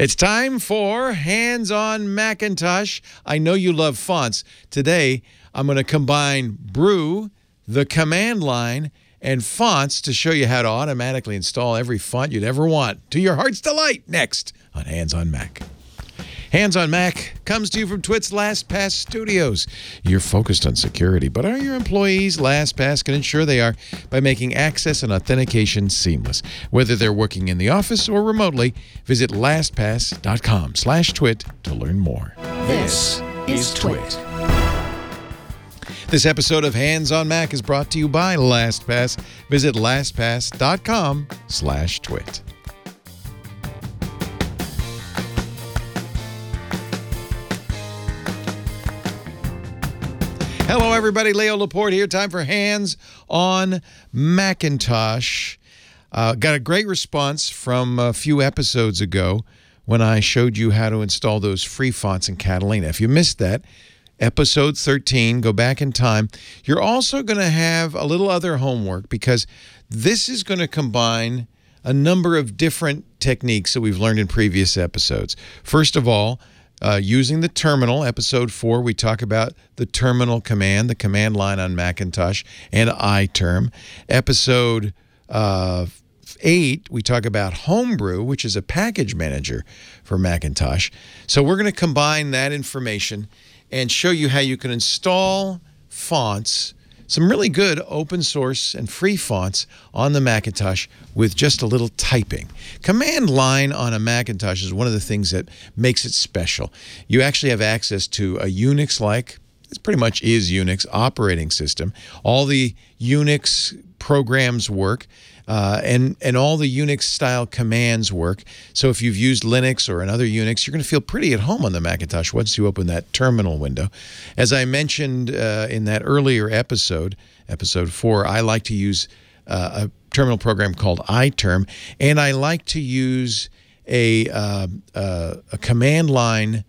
It's time for Hands on Macintosh. I know you love fonts. Today, I'm going to combine Brew, the command line, and fonts to show you how to automatically install every font you'd ever want to your heart's delight. Next on Hands on Mac. Hands on Mac comes to you from Twit's LastPass Studios. You're focused on security, but are your employees? LastPass can ensure they are by making access and authentication seamless. Whether they're working in the office or remotely, visit lastpass.com/twit to learn more. This is Twit. This episode of Hands on Mac is brought to you by LastPass. Visit lastpass.com/twit. Hello, everybody. Leo Laporte here. Time for Hands on Macintosh. Uh, got a great response from a few episodes ago when I showed you how to install those free fonts in Catalina. If you missed that, episode 13, go back in time. You're also going to have a little other homework because this is going to combine a number of different techniques that we've learned in previous episodes. First of all, uh, using the terminal, episode four, we talk about the terminal command, the command line on Macintosh, and iTerm. Episode uh, eight, we talk about Homebrew, which is a package manager for Macintosh. So we're going to combine that information and show you how you can install fonts some really good open source and free fonts on the Macintosh with just a little typing. Command line on a Macintosh is one of the things that makes it special. You actually have access to a Unix like, it pretty much is Unix operating system. All the Unix programs work. Uh, and and all the Unix style commands work. So if you've used Linux or another Unix, you're going to feel pretty at home on the Macintosh once you open that terminal window. As I mentioned uh, in that earlier episode, episode four, I like to use uh, a terminal program called iTerm, and I like to use a uh, uh, a command line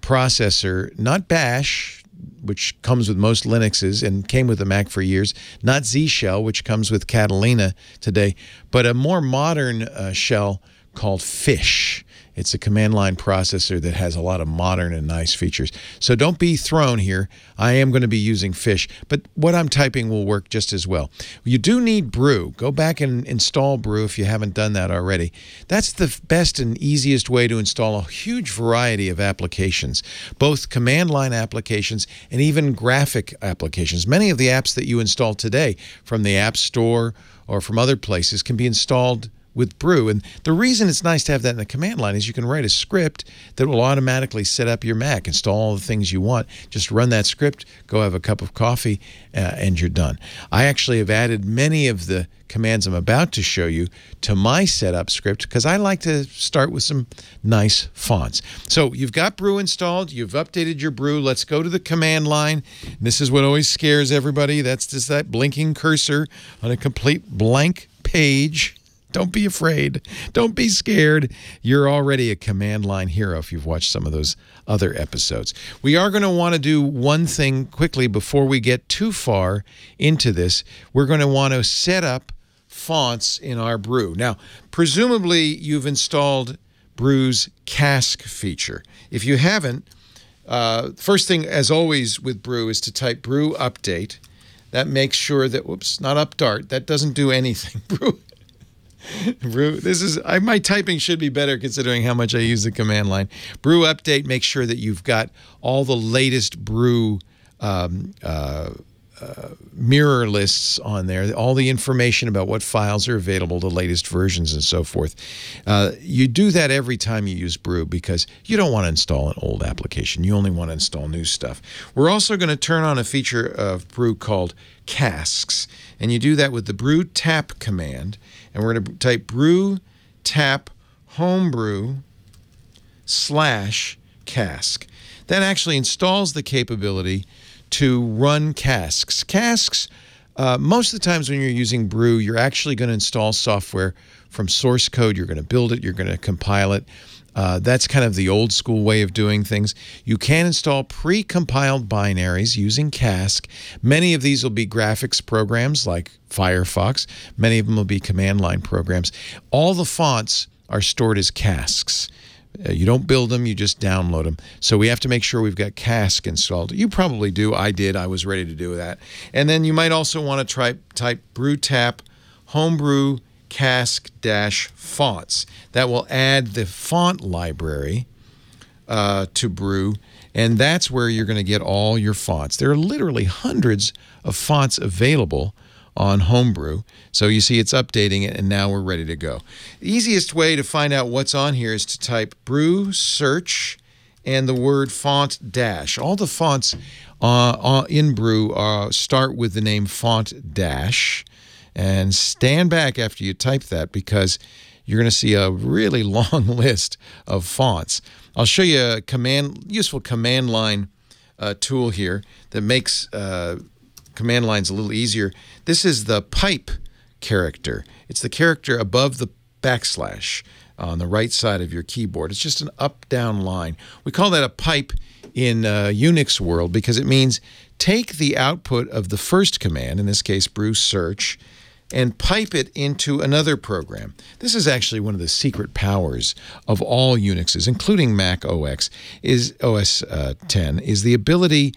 processor, not Bash which comes with most Linuxes and came with the Mac for years, not Z Shell, which comes with Catalina today, but a more modern uh, shell called Fish. It's a command line processor that has a lot of modern and nice features. So don't be thrown here. I am going to be using Fish, but what I'm typing will work just as well. You do need Brew. Go back and install Brew if you haven't done that already. That's the best and easiest way to install a huge variety of applications, both command line applications and even graphic applications. Many of the apps that you install today from the App Store or from other places can be installed with Brew. And the reason it's nice to have that in the command line is you can write a script that will automatically set up your Mac, install all the things you want. Just run that script, go have a cup of coffee, uh, and you're done. I actually have added many of the commands I'm about to show you to my setup script because I like to start with some nice fonts. So you've got Brew installed, you've updated your Brew. Let's go to the command line. This is what always scares everybody. That's just that blinking cursor on a complete blank page. Don't be afraid. Don't be scared. You're already a command line hero if you've watched some of those other episodes. We are going to want to do one thing quickly before we get too far into this. We're going to want to set up fonts in our brew. Now, presumably you've installed Brew's cask feature. If you haven't, uh, first thing, as always with Brew, is to type Brew Update. That makes sure that, whoops, not Updart. That doesn't do anything. Brew Brew, this is I, my typing should be better considering how much I use the command line. Brew update. Make sure that you've got all the latest brew um, uh, uh, mirror lists on there, all the information about what files are available, the latest versions, and so forth. Uh, you do that every time you use Brew because you don't want to install an old application. You only want to install new stuff. We're also going to turn on a feature of Brew called Casks, and you do that with the Brew tap command. And we're going to type Brew tap homebrew slash cask. That actually installs the capability to run casks. Casks, uh, most of the times when you're using Brew, you're actually going to install software from source code. You're going to build it, you're going to compile it. Uh, that's kind of the old school way of doing things. You can install pre-compiled binaries using Cask. Many of these will be graphics programs like Firefox. Many of them will be command line programs. All the fonts are stored as casks you don't build them, you just download them. So we have to make sure we've got Cask installed. You probably do. I did. I was ready to do that. And then you might also want to try type BrewTap homebrew cask dash fonts. That will add the font library uh, to Brew, and that's where you're going to get all your fonts. There are literally hundreds of fonts available on Homebrew. So you see it's updating it, and now we're ready to go. The easiest way to find out what's on here is to type brew search and the word font dash. All the fonts uh, in Brew uh, start with the name font dash. And stand back after you type that because you're going to see a really long list of fonts. I'll show you a command, useful command line uh, tool here that makes uh, command lines a little easier. This is the pipe character. It's the character above the backslash on the right side of your keyboard. It's just an up-down line. We call that a pipe in uh, Unix world because it means take the output of the first command, in this case brew search, and pipe it into another program. This is actually one of the secret powers of all Unixes, including Mac OS, is OS uh, 10, is the ability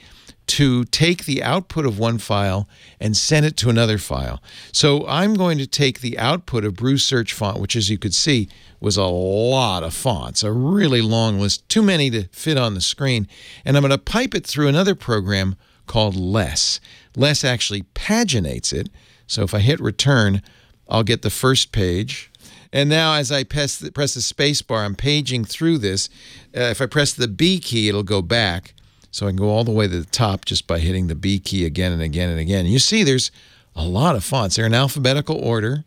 to take the output of one file and send it to another file. So I'm going to take the output of Brew Search font, which as you could see was a lot of fonts, a really long list, too many to fit on the screen, and I'm going to pipe it through another program called Less. Less actually paginates it, so if I hit return, I'll get the first page. And now as I press the, press the space bar, I'm paging through this. Uh, if I press the B key, it'll go back. So I can go all the way to the top just by hitting the B key again and again and again. And you see there's a lot of fonts. They're in alphabetical order.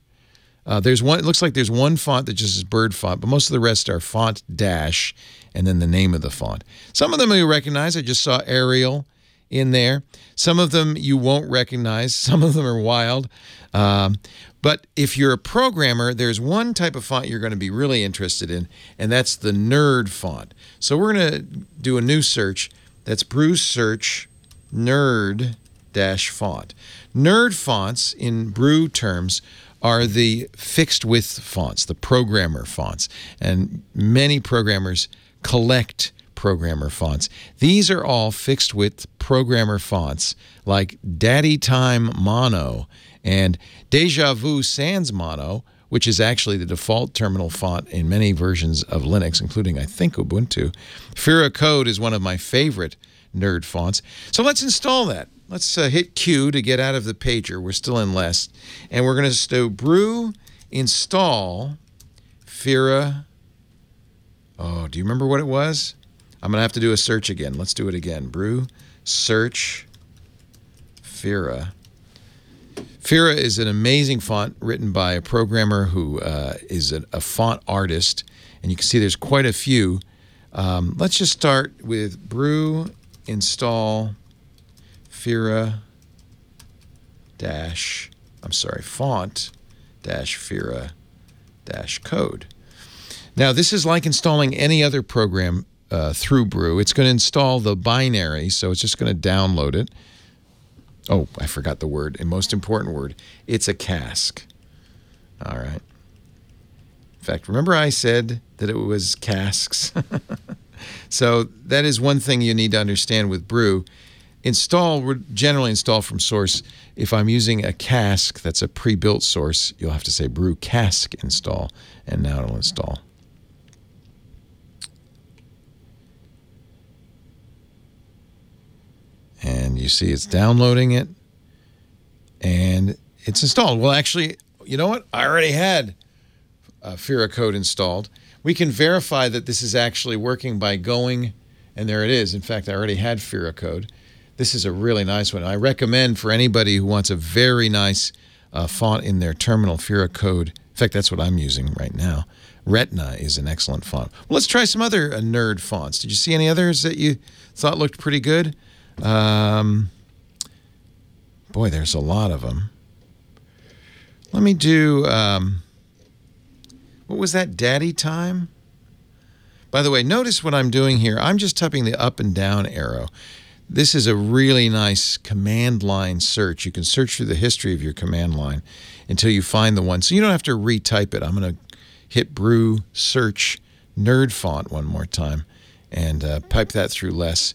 Uh, there's one. It looks like there's one font that just is bird font, but most of the rest are font dash and then the name of the font. Some of them you recognize. I just saw Arial in there. Some of them you won't recognize. Some of them are wild. Um, but if you're a programmer, there's one type of font you're going to be really interested in, and that's the Nerd font. So we're going to do a new search. That's Brew Search Nerd dash font. Nerd fonts in Brew terms are the fixed width fonts, the programmer fonts, and many programmers collect programmer fonts. These are all fixed width programmer fonts like Daddy Time Mono and DejaVu Sans Mono, which is actually the default terminal font in many versions of Linux, including, I think, Ubuntu. Fira Code is one of my favorite nerd fonts. So let's install that. Let's uh, hit Q to get out of the pager. We're still in less. And we're going to do brew install Fira. Oh, do you remember what it was? I'm going to have to do a search again. Let's do it again. Brew, search, Fira. Fira is an amazing font written by a programmer who uh, is a, a, font artist, and you can see there's quite a few. Um, let's just start with brew install Fira dash, I'm sorry, font dash Fira dash code. Now, this is like installing any other program uh, through Brew. It's going to install the binary, so it's just going to download it. Oh, I forgot the word, a most important word. It's a cask. All right. In fact, remember I said that it was casks? so that is one thing you need to understand with Brew. Install, generally install from source. If I'm using a cask that's a pre-built source, you'll have to say brew cask install, and now it'll install. And you see it's downloading it and it's installed. Well, actually, you know what? I already had uh, Fira code installed. We can verify that this is actually working by going, and there it is. In fact, I already had Fira code. This is a really nice one. I recommend for anybody who wants a very nice uh, font in their terminal Fira code. In fact, that's what I'm using right now. Retina is an excellent font. Well, let's try some other uh, nerd fonts. Did you see any others that you thought looked pretty good? Um, boy, there's a lot of them. Let me do, um, what was that, Daddy Time? By the way, notice what I'm doing here. I'm just tapping the up and down arrow. This is a really nice command line search. You can search through the history of your command line until you find the one. So you don't have to retype it. I'm going to hit brew search Nerd font one more time and uh, pipe that through less.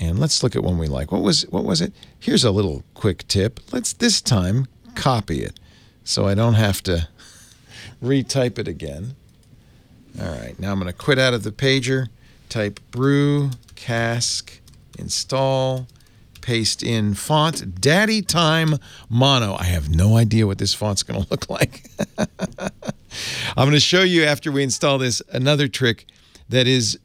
And let's look at one we like. What was what was it? Here's a little quick tip. Let's this time copy it so I don't have to retype it again. All right, now I'm going to quit out of the pager, type brew cask install paste in font daddy time mono i have no idea what this font's going to look like i'm going to show you after we install this another trick that is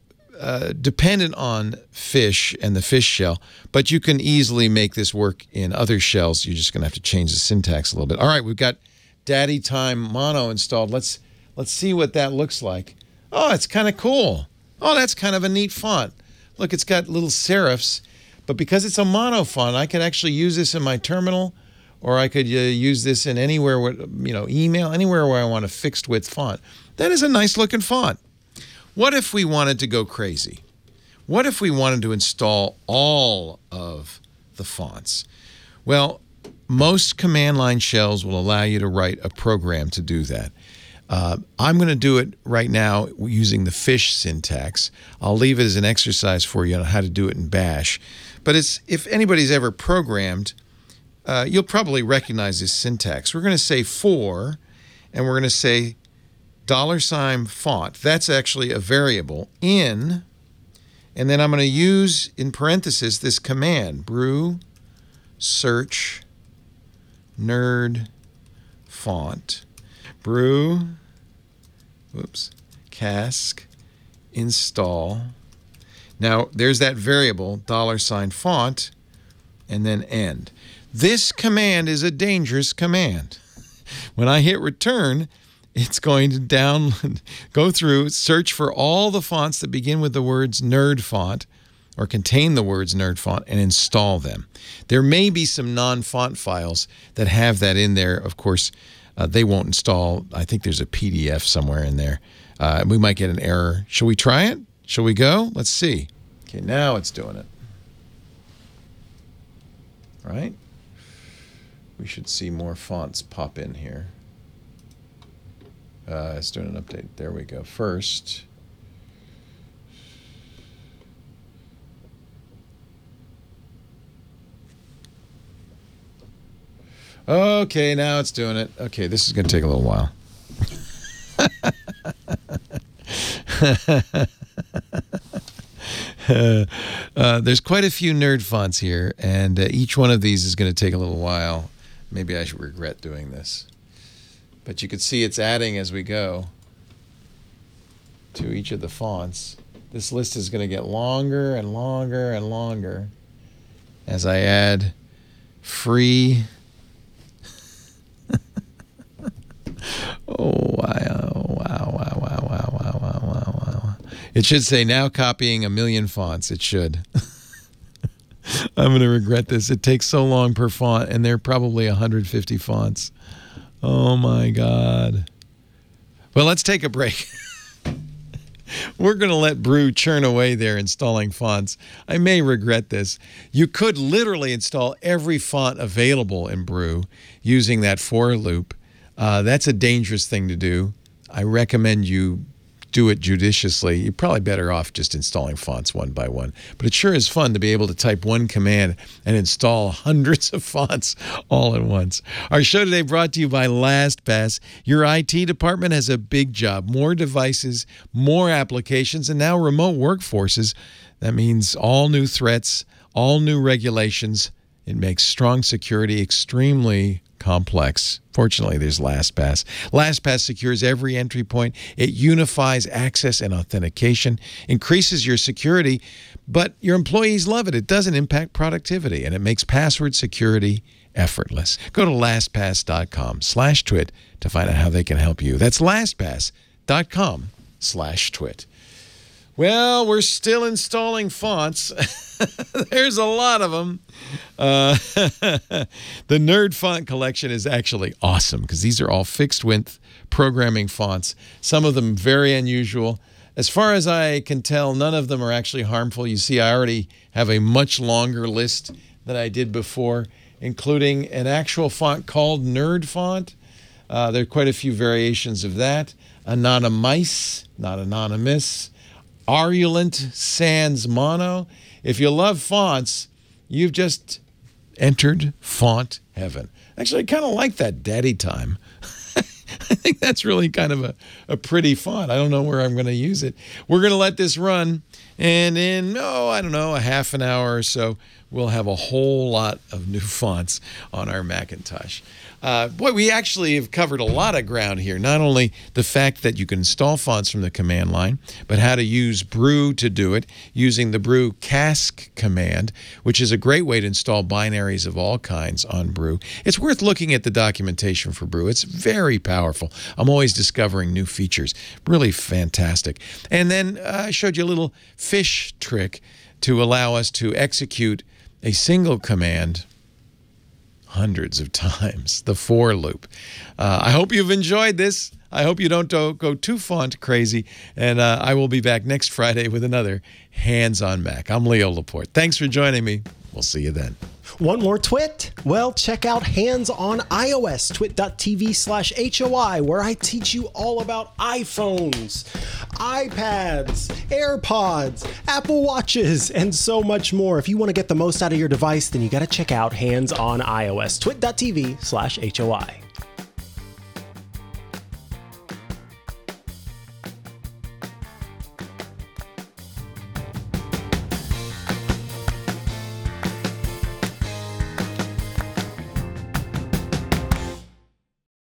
uh, dependent on fish and the fish shell but you can easily make this work in other shells. You're just going to have to change the syntax a little bit. All right we've got daddy time mono installed. Let's let's see what that looks like. Oh it's kind of cool. Oh that's kind of a neat font. Look it's got little serifs but because it's a mono font, I could actually use this in my terminal, or I could uh, use this in anywhere, where, you know, email, anywhere where I want a fixed width font. That is a nice looking font. What if we wanted to go crazy? What if we wanted to install all of the fonts? Well, most command line shells will allow you to write a program to do that. Uh, I'm going to do it right now using the fish syntax. I'll leave it as an exercise for you on how to do it in Bash. But it's if anybody's ever programmed, uh, you'll probably recognize this syntax. We're going to say for, and we're going to say dollar sign font. That's actually a variable in, and then I'm going to use in parentheses this command brew search nerd font brew whoops cask install now, there's that variable, dollar sign font, and then end. This command is a dangerous command. When I hit return, it's going to down go through search for all the fonts that begin with the words nerd font or contain the words nerd font and install them. There may be some non-font files that have that in there. Of course, uh, they won't install. I think there's a PDF somewhere in there. Uh, we might get an error. Shall we try it? Shall we go? Let's see. Okay, now it's doing it. Right? We should see more fonts pop in here. Uh, it's doing an update. There we go. First, Okay, now it's doing it. Okay, this is going to take a little while. uh, there's quite a few nerd fonts here, and uh, each one of these is going to take a little while. Maybe I should regret doing this. But you can see it's adding as we go to each of the fonts. This list is going to get longer and longer and longer as I add free. oh, wow, wow, wow, wow, wow, wow, wow, wow, wow. It should say now copying a million fonts. It should. I'm going to regret this. It takes so long per font, and there are probably 150 fonts. Oh my God. Well, let's take a break. We're going to let Brew churn away there installing fonts. I may regret this. You could literally install every font available in Brew using that for loop. Uh, that's a dangerous thing to do. I recommend you do it judiciously, you're probably better off just installing fonts one by one. But it sure is fun to be able to type one command and install hundreds of fonts all at once. Our show today brought to you by LastPass. Your IT department has a big job more devices, more applications, and now remote workforces. That means all new threats, all new regulations. It makes strong security extremely complex. Fortunately, there's LastPass. LastPass secures every entry point. It unifies access and authentication, increases your security, but your employees love it. It doesn't impact productivity, and it makes password security effortless. Go to lastpass.com slash twit to find out how they can help you. That's lastpass.com slash twit. Well, we're still installing fonts. There's a lot of them. Uh, the Nerd Font Collection is actually awesome because these are all fixed width programming fonts, some of them very unusual. As far as I can tell, none of them are actually harmful. You see, I already have a much longer list than I did before, including an actual font called Nerd Font. Uh, there are quite a few variations of that. Anonymous, not anonymous, Aurulent Sans Mono. If you love fonts, you've just entered font heaven. Actually, I kind of like that daddy time. I think that's really kind of a, a pretty font. I don't know where I'm going to use it. We're going to let this run, and in, oh, I don't know, a half an hour or so, we'll have a whole lot of new fonts on our Macintosh. Uh, boy, we actually have covered a lot of ground here. Not only the fact that you can install fonts from the command line, but how to use Brew to do it using the Brew cask command, which is a great way to install binaries of all kinds on Brew. It's worth looking at the documentation for Brew. It's very powerful. I'm always discovering new features. Really fantastic. And then uh, I showed you a little fish trick to allow us to execute a single command hundreds of times, the for loop. Uh, I hope you've enjoyed this. I hope you don't go too font crazy. And uh, I will be back next Friday with another Hands on Mac. I'm Leo Laporte. Thanks for joining me. We'll see you then. One more Twit? Well, check out Hands on iOS, twit.tv slash HOI, where I teach you all about iPhones, iPads, AirPods, Apple Watches, and so much more. If you want to get the most out of your device, then you got to check out Hands on iOS, twit.tv slash HOI.